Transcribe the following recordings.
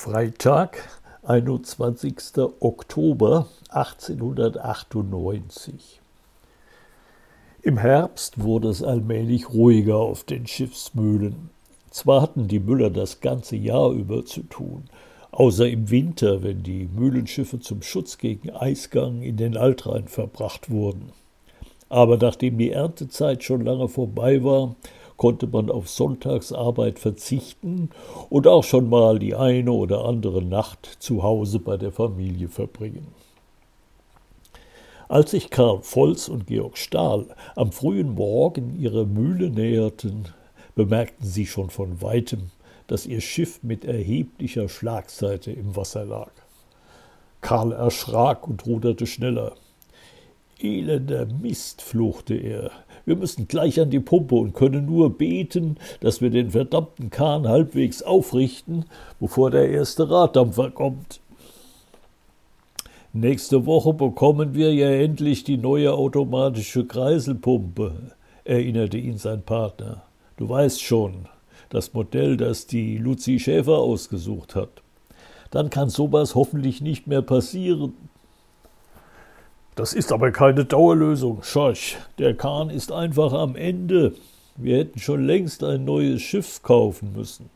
Freitag, 21. Oktober 1898. Im Herbst wurde es allmählich ruhiger auf den Schiffsmühlen. Zwar hatten die Müller das ganze Jahr über zu tun, außer im Winter, wenn die Mühlenschiffe zum Schutz gegen Eisgang in den Altrhein verbracht wurden. Aber nachdem die Erntezeit schon lange vorbei war, konnte man auf Sonntagsarbeit verzichten und auch schon mal die eine oder andere Nacht zu Hause bei der Familie verbringen. Als sich Karl Volz und Georg Stahl am frühen Morgen ihrer Mühle näherten, bemerkten sie schon von weitem, dass ihr Schiff mit erheblicher Schlagseite im Wasser lag. Karl erschrak und ruderte schneller. Elender Mist, fluchte er. Wir müssen gleich an die Pumpe und können nur beten, dass wir den verdammten Kahn halbwegs aufrichten, bevor der erste Raddampfer kommt. Nächste Woche bekommen wir ja endlich die neue automatische Kreiselpumpe, erinnerte ihn sein Partner. Du weißt schon, das Modell, das die Luzi Schäfer ausgesucht hat. Dann kann sowas hoffentlich nicht mehr passieren. Das ist aber keine Dauerlösung, Schorsch. Der Kahn ist einfach am Ende. Wir hätten schon längst ein neues Schiff kaufen müssen.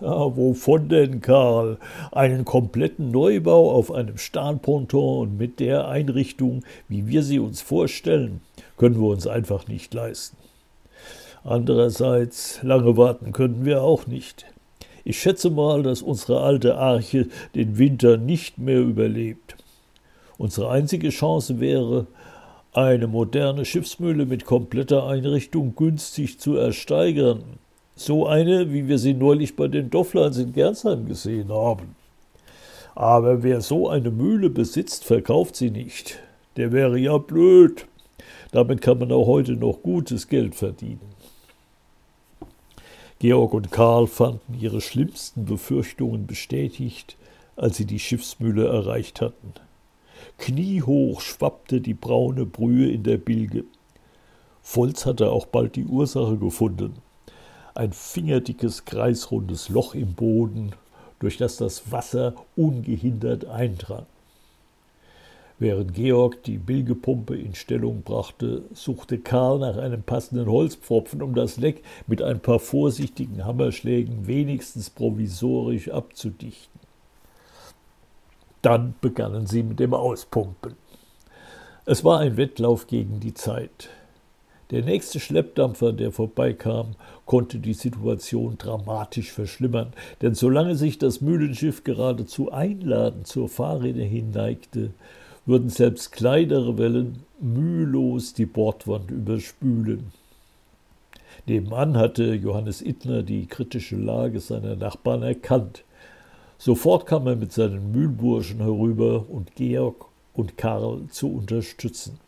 Ja, wovon denn, Karl? Einen kompletten Neubau auf einem Stahlponton und mit der Einrichtung, wie wir sie uns vorstellen, können wir uns einfach nicht leisten. Andererseits, lange warten können wir auch nicht. Ich schätze mal, dass unsere alte Arche den Winter nicht mehr überlebt. Unsere einzige Chance wäre, eine moderne Schiffsmühle mit kompletter Einrichtung günstig zu ersteigern. So eine, wie wir sie neulich bei den Doffleins in Gernsheim gesehen haben. Aber wer so eine Mühle besitzt, verkauft sie nicht. Der wäre ja blöd. Damit kann man auch heute noch gutes Geld verdienen. Georg und Karl fanden ihre schlimmsten Befürchtungen bestätigt, als sie die Schiffsmühle erreicht hatten. Kniehoch schwappte die braune Brühe in der Bilge. Volz hatte auch bald die Ursache gefunden. Ein fingerdickes, kreisrundes Loch im Boden, durch das das Wasser ungehindert eindrang. Während Georg die Bilgepumpe in Stellung brachte, suchte Karl nach einem passenden Holzpfropfen, um das Leck mit ein paar vorsichtigen Hammerschlägen wenigstens provisorisch abzudichten. Dann begannen sie mit dem Auspumpen. Es war ein Wettlauf gegen die Zeit. Der nächste Schleppdampfer, der vorbeikam, konnte die Situation dramatisch verschlimmern, denn solange sich das Mühlenschiff geradezu einladend zur Fahrrinne hinneigte, würden selbst kleinere Wellen mühelos die Bordwand überspülen. Nebenan hatte Johannes Ittner die kritische Lage seiner Nachbarn erkannt. Sofort kam er mit seinen Mühlburschen herüber und Georg und Karl zu unterstützen.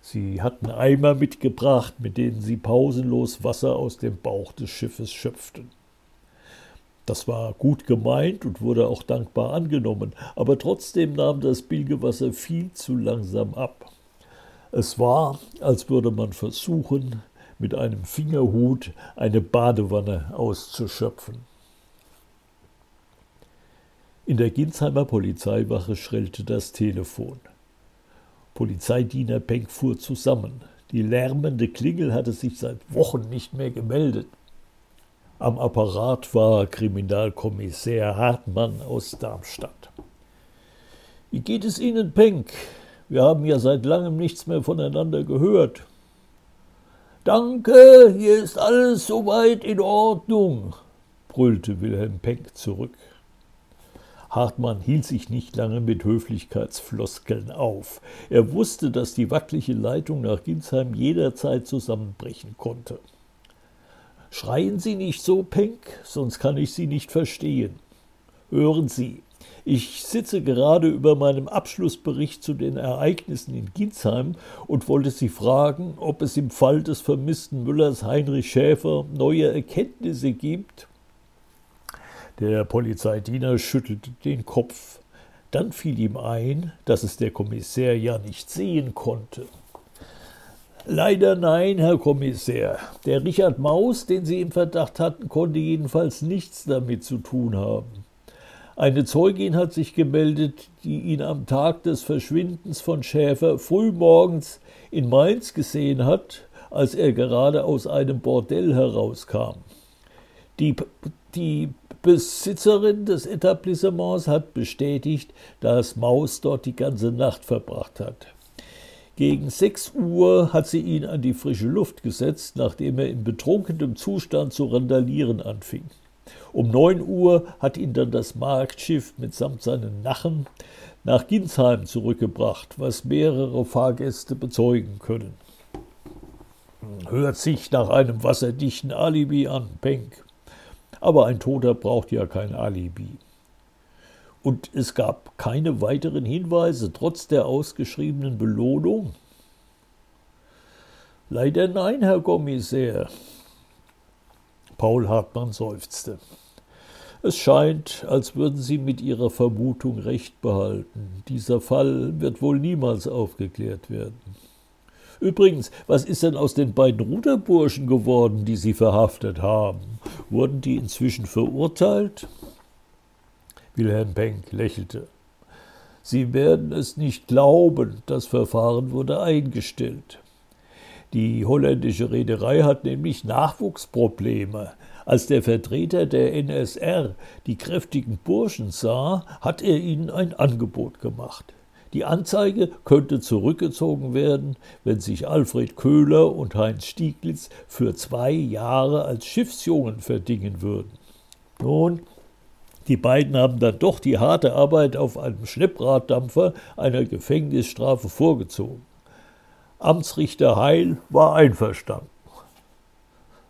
Sie hatten Eimer mitgebracht, mit denen sie pausenlos Wasser aus dem Bauch des Schiffes schöpften. Das war gut gemeint und wurde auch dankbar angenommen, aber trotzdem nahm das Bilgewasser viel zu langsam ab. Es war, als würde man versuchen, mit einem Fingerhut eine Badewanne auszuschöpfen. In der Ginsheimer Polizeiwache schrillte das Telefon. Polizeidiener Penck fuhr zusammen. Die lärmende Klingel hatte sich seit Wochen nicht mehr gemeldet. Am Apparat war Kriminalkommissär Hartmann aus Darmstadt. Wie geht es Ihnen, Penck? Wir haben ja seit langem nichts mehr voneinander gehört. Danke, hier ist alles soweit in Ordnung, brüllte Wilhelm Penck zurück. Hartmann hielt sich nicht lange mit Höflichkeitsfloskeln auf. Er wusste, dass die wackelige Leitung nach Ginsheim jederzeit zusammenbrechen konnte. Schreien Sie nicht so, Penck, sonst kann ich Sie nicht verstehen. Hören Sie, ich sitze gerade über meinem Abschlussbericht zu den Ereignissen in Ginsheim und wollte Sie fragen, ob es im Fall des vermissten Müllers Heinrich Schäfer neue Erkenntnisse gibt. Der Polizeidiener schüttelte den Kopf. Dann fiel ihm ein, dass es der Kommissär ja nicht sehen konnte. Leider nein, Herr Kommissär. Der Richard Maus, den Sie im Verdacht hatten, konnte jedenfalls nichts damit zu tun haben. Eine Zeugin hat sich gemeldet, die ihn am Tag des Verschwindens von Schäfer frühmorgens in Mainz gesehen hat, als er gerade aus einem Bordell herauskam. Die, die Besitzerin des Etablissements hat bestätigt, dass Maus dort die ganze Nacht verbracht hat. Gegen sechs Uhr hat sie ihn an die frische Luft gesetzt, nachdem er in betrunkenem Zustand zu randalieren anfing. Um neun Uhr hat ihn dann das Marktschiff mitsamt seinen Nachen nach Ginsheim zurückgebracht, was mehrere Fahrgäste bezeugen können. Hört sich nach einem wasserdichten Alibi an, Penck. Aber ein Toter braucht ja kein Alibi. Und es gab keine weiteren Hinweise trotz der ausgeschriebenen Belohnung? Leider nein, Herr Kommissär. Paul Hartmann seufzte. Es scheint, als würden Sie mit Ihrer Vermutung recht behalten. Dieser Fall wird wohl niemals aufgeklärt werden. Übrigens, was ist denn aus den beiden Ruderburschen geworden, die Sie verhaftet haben? Wurden die inzwischen verurteilt? Wilhelm Penck lächelte. Sie werden es nicht glauben, das Verfahren wurde eingestellt. Die holländische Reederei hat nämlich Nachwuchsprobleme. Als der Vertreter der NSR die kräftigen Burschen sah, hat er ihnen ein Angebot gemacht. Die Anzeige könnte zurückgezogen werden, wenn sich Alfred Köhler und Heinz Stieglitz für zwei Jahre als Schiffsjungen verdingen würden. Nun, die beiden haben dann doch die harte Arbeit auf einem Schlepprraddampfer einer Gefängnisstrafe vorgezogen. Amtsrichter Heil war einverstanden.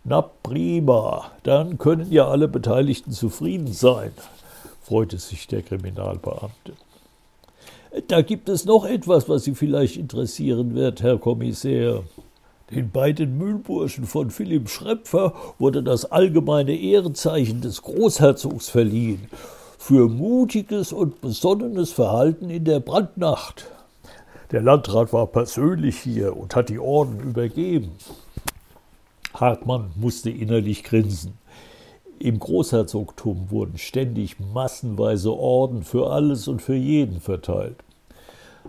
Na prima, dann können ja alle Beteiligten zufrieden sein, freute sich der Kriminalbeamte. Da gibt es noch etwas, was Sie vielleicht interessieren wird, Herr Kommissär. Den beiden Mühlburschen von Philipp Schrepfer wurde das allgemeine Ehrenzeichen des Großherzogs verliehen für mutiges und besonnenes Verhalten in der Brandnacht. Der Landrat war persönlich hier und hat die Orden übergeben. Hartmann musste innerlich grinsen. Im Großherzogtum wurden ständig massenweise Orden für alles und für jeden verteilt.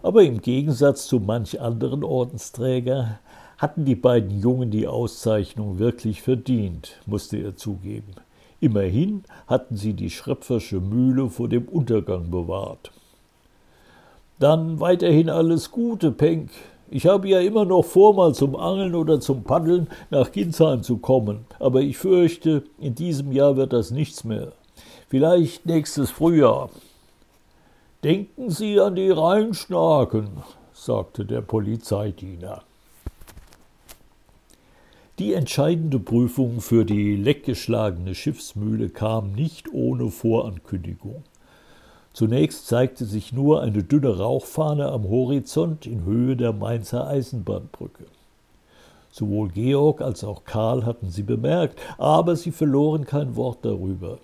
Aber im Gegensatz zu manch anderen Ordensträger hatten die beiden Jungen die Auszeichnung wirklich verdient, musste er zugeben. Immerhin hatten sie die Schröpfersche Mühle vor dem Untergang bewahrt. Dann weiterhin alles Gute, Penck, ich habe ja immer noch vor, mal zum Angeln oder zum Paddeln nach Ginsheim zu kommen, aber ich fürchte, in diesem Jahr wird das nichts mehr. Vielleicht nächstes Frühjahr. Denken Sie an die Rheinschnaken, sagte der Polizeidiener. Die entscheidende Prüfung für die leckgeschlagene Schiffsmühle kam nicht ohne Vorankündigung. Zunächst zeigte sich nur eine dünne Rauchfahne am Horizont in Höhe der Mainzer Eisenbahnbrücke. Sowohl Georg als auch Karl hatten sie bemerkt, aber sie verloren kein Wort darüber.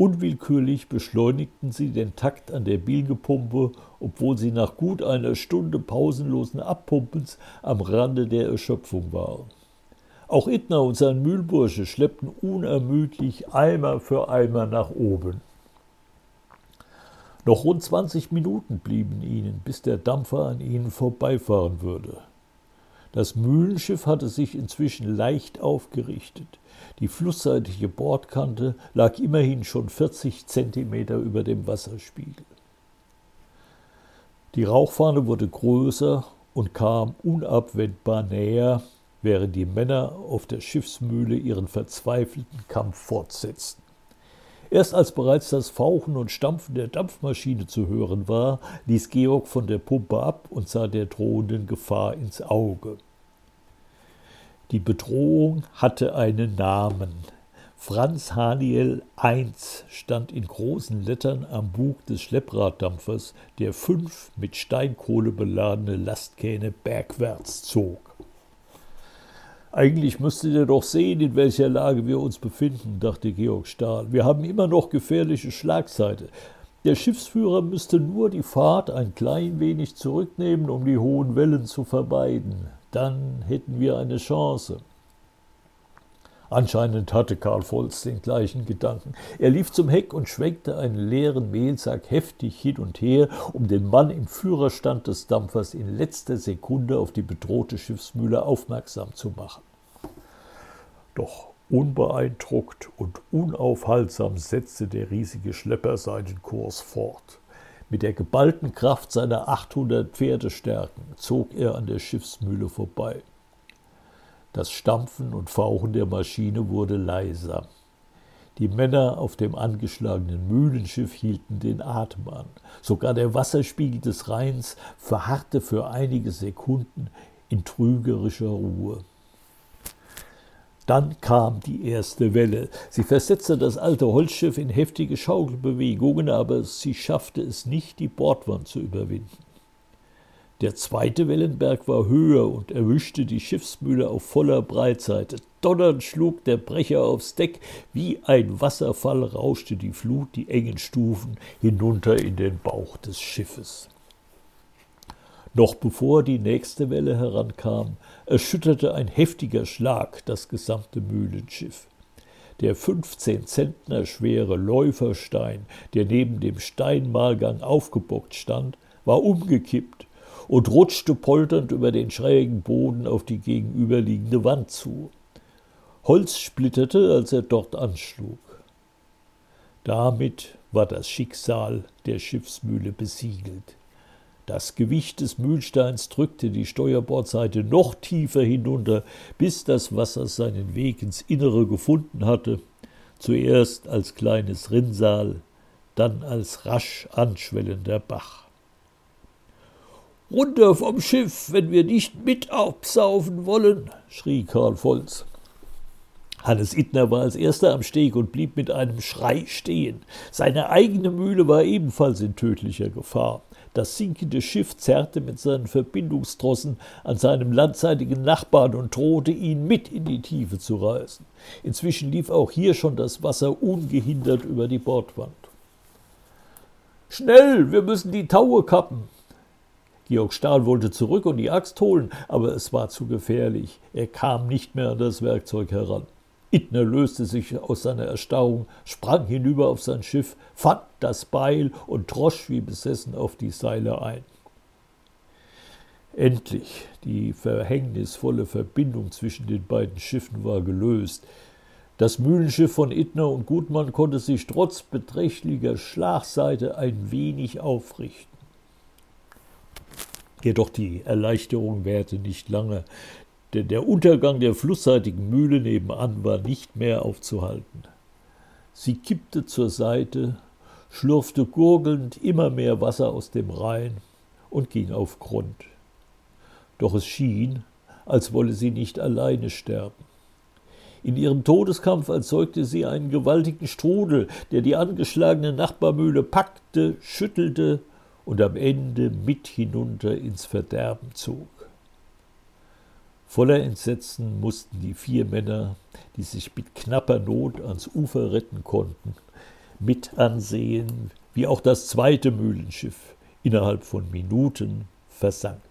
Unwillkürlich beschleunigten sie den Takt an der Bilgepumpe, obwohl sie nach gut einer Stunde pausenlosen Abpumpens am Rande der Erschöpfung waren. Auch Ittner und sein Mühlbursche schleppten unermüdlich Eimer für Eimer nach oben. Noch rund 20 Minuten blieben ihnen, bis der Dampfer an ihnen vorbeifahren würde. Das Mühlenschiff hatte sich inzwischen leicht aufgerichtet. Die flussseitige Bordkante lag immerhin schon 40 Zentimeter über dem Wasserspiegel. Die Rauchfahne wurde größer und kam unabwendbar näher, während die Männer auf der Schiffsmühle ihren verzweifelten Kampf fortsetzten. Erst als bereits das Fauchen und Stampfen der Dampfmaschine zu hören war, ließ Georg von der Pumpe ab und sah der drohenden Gefahr ins Auge. Die Bedrohung hatte einen Namen. Franz Haniel I stand in großen Lettern am Bug des Schlepprraddampfers, der fünf mit Steinkohle beladene Lastkähne bergwärts zog. Eigentlich müsstet ihr doch sehen, in welcher Lage wir uns befinden, dachte Georg Stahl. Wir haben immer noch gefährliche Schlagseite. Der Schiffsführer müsste nur die Fahrt ein klein wenig zurücknehmen, um die hohen Wellen zu vermeiden. Dann hätten wir eine Chance. Anscheinend hatte Karl Volz den gleichen Gedanken. Er lief zum Heck und schwenkte einen leeren Mehlsack heftig hin und her, um den Mann im Führerstand des Dampfers in letzter Sekunde auf die bedrohte Schiffsmühle aufmerksam zu machen. Doch unbeeindruckt und unaufhaltsam setzte der riesige Schlepper seinen Kurs fort. Mit der geballten Kraft seiner 800 Pferdestärken zog er an der Schiffsmühle vorbei. Das Stampfen und Fauchen der Maschine wurde leiser. Die Männer auf dem angeschlagenen Mühlenschiff hielten den Atem an. Sogar der Wasserspiegel des Rheins verharrte für einige Sekunden in trügerischer Ruhe. Dann kam die erste Welle. Sie versetzte das alte Holzschiff in heftige Schaukelbewegungen, aber sie schaffte es nicht, die Bordwand zu überwinden. Der zweite Wellenberg war höher und erwischte die Schiffsmühle auf voller Breitseite. Donnernd schlug der Brecher aufs Deck, wie ein Wasserfall rauschte die Flut die engen Stufen hinunter in den Bauch des Schiffes. Noch bevor die nächste Welle herankam, erschütterte ein heftiger Schlag das gesamte Mühlenschiff. Der 15 Zentner schwere Läuferstein, der neben dem Steinmalgang aufgebockt stand, war umgekippt und rutschte polternd über den schrägen Boden auf die gegenüberliegende Wand zu. Holz splitterte, als er dort anschlug. Damit war das Schicksal der Schiffsmühle besiegelt. Das Gewicht des Mühlsteins drückte die Steuerbordseite noch tiefer hinunter, bis das Wasser seinen Weg ins Innere gefunden hatte, zuerst als kleines Rinnsal, dann als rasch anschwellender Bach. Runter vom Schiff, wenn wir nicht mit absaufen wollen, schrie Karl Volz. Hannes Ittner war als erster am Steg und blieb mit einem Schrei stehen. Seine eigene Mühle war ebenfalls in tödlicher Gefahr. Das sinkende Schiff zerrte mit seinen Verbindungstrossen an seinem landseitigen Nachbarn und drohte ihn mit in die Tiefe zu reißen. Inzwischen lief auch hier schon das Wasser ungehindert über die Bordwand. Schnell, wir müssen die Taue kappen, Georg Stahl wollte zurück und die Axt holen, aber es war zu gefährlich. Er kam nicht mehr an das Werkzeug heran. Ittner löste sich aus seiner Erstarrung, sprang hinüber auf sein Schiff, fand das Beil und drosch wie besessen auf die Seile ein. Endlich, die verhängnisvolle Verbindung zwischen den beiden Schiffen war gelöst. Das Mühlenschiff von Ittner und Gutmann konnte sich trotz beträchtlicher Schlagseite ein wenig aufrichten. Jedoch die Erleichterung währte nicht lange, denn der Untergang der flussseitigen Mühle nebenan war nicht mehr aufzuhalten. Sie kippte zur Seite, schlurfte gurgelnd immer mehr Wasser aus dem Rhein und ging auf Grund. Doch es schien, als wolle sie nicht alleine sterben. In ihrem Todeskampf erzeugte sie einen gewaltigen Strudel, der die angeschlagene Nachbarmühle packte, schüttelte und am Ende mit hinunter ins Verderben zog. Voller Entsetzen mussten die vier Männer, die sich mit knapper Not ans Ufer retten konnten, mit ansehen, wie auch das zweite Mühlenschiff innerhalb von Minuten versank.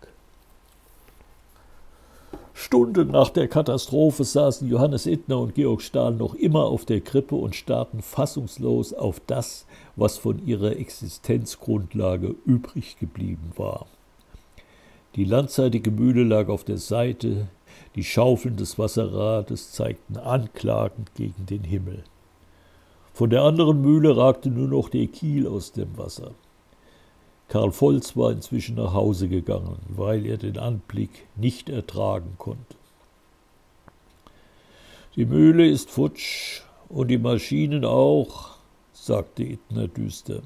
Stunden nach der Katastrophe saßen Johannes Ittner und Georg Stahl noch immer auf der Krippe und starrten fassungslos auf das, was von ihrer Existenzgrundlage übrig geblieben war. Die landseitige Mühle lag auf der Seite, die Schaufeln des Wasserrades zeigten anklagend gegen den Himmel. Von der anderen Mühle ragte nur noch der Kiel aus dem Wasser. Karl Volz war inzwischen nach Hause gegangen, weil er den Anblick nicht ertragen konnte. Die Mühle ist futsch und die Maschinen auch, sagte Ittner düster.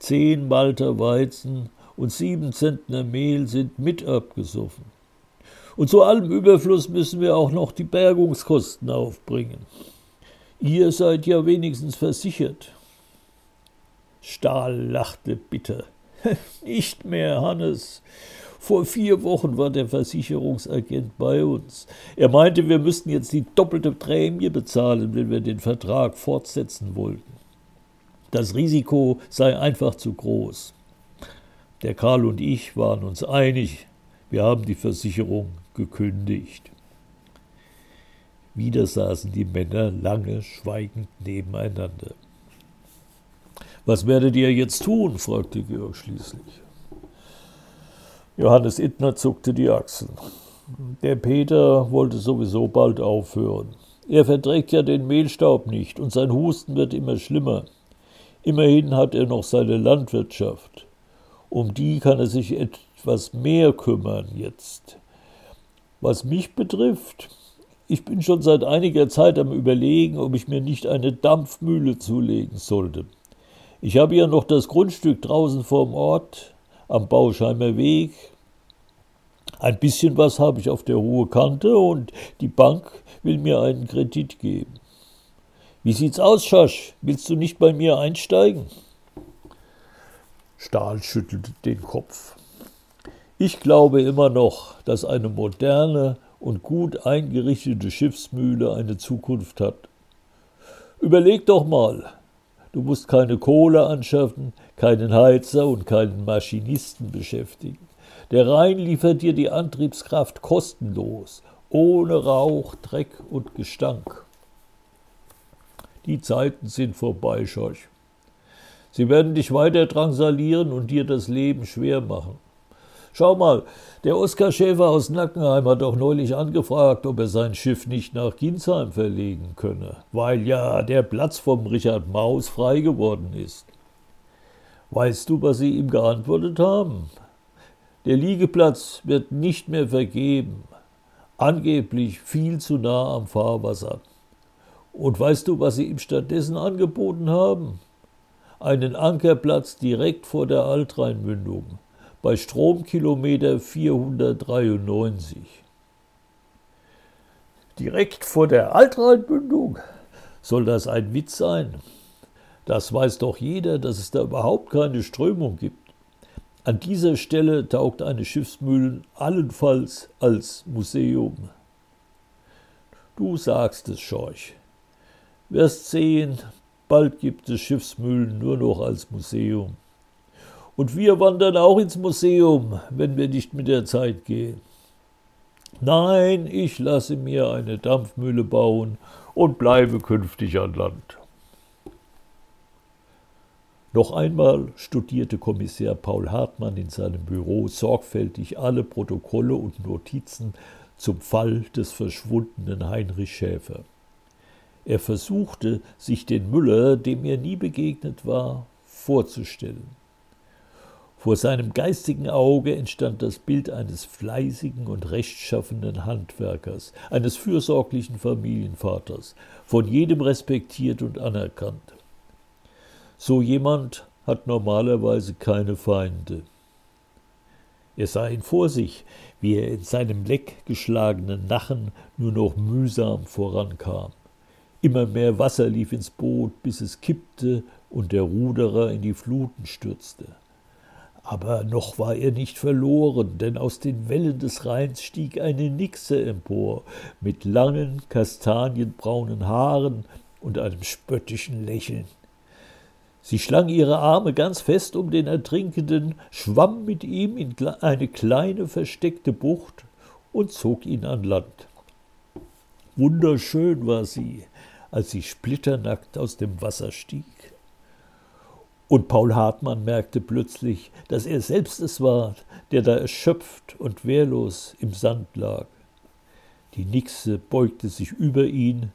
Zehn Malter Weizen und sieben Zentner Mehl sind mit abgesoffen. Und zu allem Überfluss müssen wir auch noch die Bergungskosten aufbringen. Ihr seid ja wenigstens versichert. Stahl lachte bitter. Nicht mehr, Hannes. Vor vier Wochen war der Versicherungsagent bei uns. Er meinte, wir müssten jetzt die doppelte Prämie bezahlen, wenn wir den Vertrag fortsetzen wollten. Das Risiko sei einfach zu groß. Der Karl und ich waren uns einig, wir haben die Versicherung gekündigt. Wieder saßen die Männer lange schweigend nebeneinander. Was werdet ihr jetzt tun? fragte Georg schließlich. Johannes Ittner zuckte die Achseln. Der Peter wollte sowieso bald aufhören. Er verträgt ja den Mehlstaub nicht und sein Husten wird immer schlimmer. Immerhin hat er noch seine Landwirtschaft. Um die kann er sich etwas mehr kümmern jetzt. Was mich betrifft, ich bin schon seit einiger Zeit am Überlegen, ob ich mir nicht eine Dampfmühle zulegen sollte. Ich habe ja noch das Grundstück draußen vorm Ort, am Bauschheimer Weg. Ein bisschen was habe ich auf der hohen Kante und die Bank will mir einen Kredit geben. Wie sieht's aus, Schasch? Willst du nicht bei mir einsteigen? Stahl schüttelte den Kopf. Ich glaube immer noch, dass eine moderne und gut eingerichtete Schiffsmühle eine Zukunft hat. Überleg doch mal, du musst keine Kohle anschaffen, keinen Heizer und keinen Maschinisten beschäftigen. Der Rhein liefert dir die Antriebskraft kostenlos, ohne Rauch, Dreck und Gestank. Die Zeiten sind vorbei, Schorch. Sie werden dich weiter drangsalieren und dir das Leben schwer machen. Schau mal, der Oskar Schäfer aus Nackenheim hat doch neulich angefragt, ob er sein Schiff nicht nach Ginsheim verlegen könne, weil ja der Platz vom Richard Maus frei geworden ist. Weißt du, was sie ihm geantwortet haben? Der Liegeplatz wird nicht mehr vergeben, angeblich viel zu nah am Fahrwasser. Und weißt du, was sie ihm stattdessen angeboten haben? Einen Ankerplatz direkt vor der Altrheinmündung bei Stromkilometer 493. Direkt vor der Altrheinmündung? Soll das ein Witz sein? Das weiß doch jeder, dass es da überhaupt keine Strömung gibt. An dieser Stelle taugt eine Schiffsmühle allenfalls als Museum. Du sagst es, Schorch. Wirst sehen, bald gibt es Schiffsmühlen nur noch als Museum. Und wir wandern auch ins Museum, wenn wir nicht mit der Zeit gehen. Nein, ich lasse mir eine Dampfmühle bauen und bleibe künftig an Land. Noch einmal studierte Kommissar Paul Hartmann in seinem Büro sorgfältig alle Protokolle und Notizen zum Fall des verschwundenen Heinrich Schäfer. Er versuchte, sich den Müller, dem er nie begegnet war, vorzustellen. Vor seinem geistigen Auge entstand das Bild eines fleißigen und rechtschaffenen Handwerkers, eines fürsorglichen Familienvaters, von jedem respektiert und anerkannt. So jemand hat normalerweise keine Feinde. Er sah ihn vor sich, wie er in seinem Leck geschlagenen Nachen nur noch mühsam vorankam. Immer mehr Wasser lief ins Boot, bis es kippte und der Ruderer in die Fluten stürzte. Aber noch war er nicht verloren, denn aus den Wellen des Rheins stieg eine Nixe empor, mit langen, kastanienbraunen Haaren und einem spöttischen Lächeln. Sie schlang ihre Arme ganz fest um den Ertrinkenden, schwamm mit ihm in eine kleine versteckte Bucht und zog ihn an Land. Wunderschön war sie, als sie splitternackt aus dem Wasser stieg. Und Paul Hartmann merkte plötzlich, dass er selbst es war, der da erschöpft und wehrlos im Sand lag. Die Nixe beugte sich über ihn,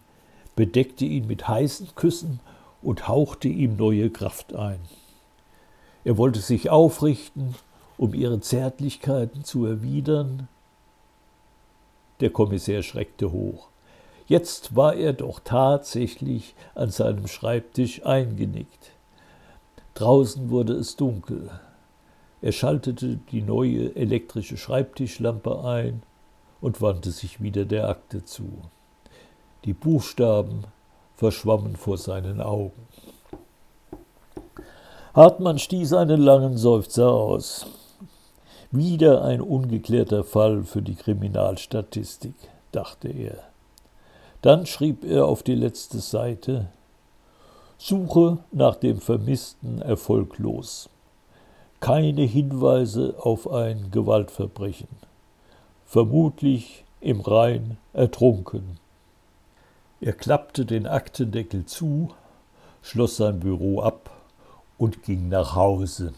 bedeckte ihn mit heißen Küssen und hauchte ihm neue Kraft ein. Er wollte sich aufrichten, um ihre Zärtlichkeiten zu erwidern. Der Kommissär schreckte hoch. Jetzt war er doch tatsächlich an seinem Schreibtisch eingenickt. Draußen wurde es dunkel. Er schaltete die neue elektrische Schreibtischlampe ein und wandte sich wieder der Akte zu. Die Buchstaben verschwammen vor seinen Augen. Hartmann stieß einen langen Seufzer aus. Wieder ein ungeklärter Fall für die Kriminalstatistik, dachte er. Dann schrieb er auf die letzte Seite Suche nach dem Vermissten erfolglos. Keine Hinweise auf ein Gewaltverbrechen. Vermutlich im Rhein ertrunken. Er klappte den Aktendeckel zu, schloss sein Büro ab und ging nach Hause.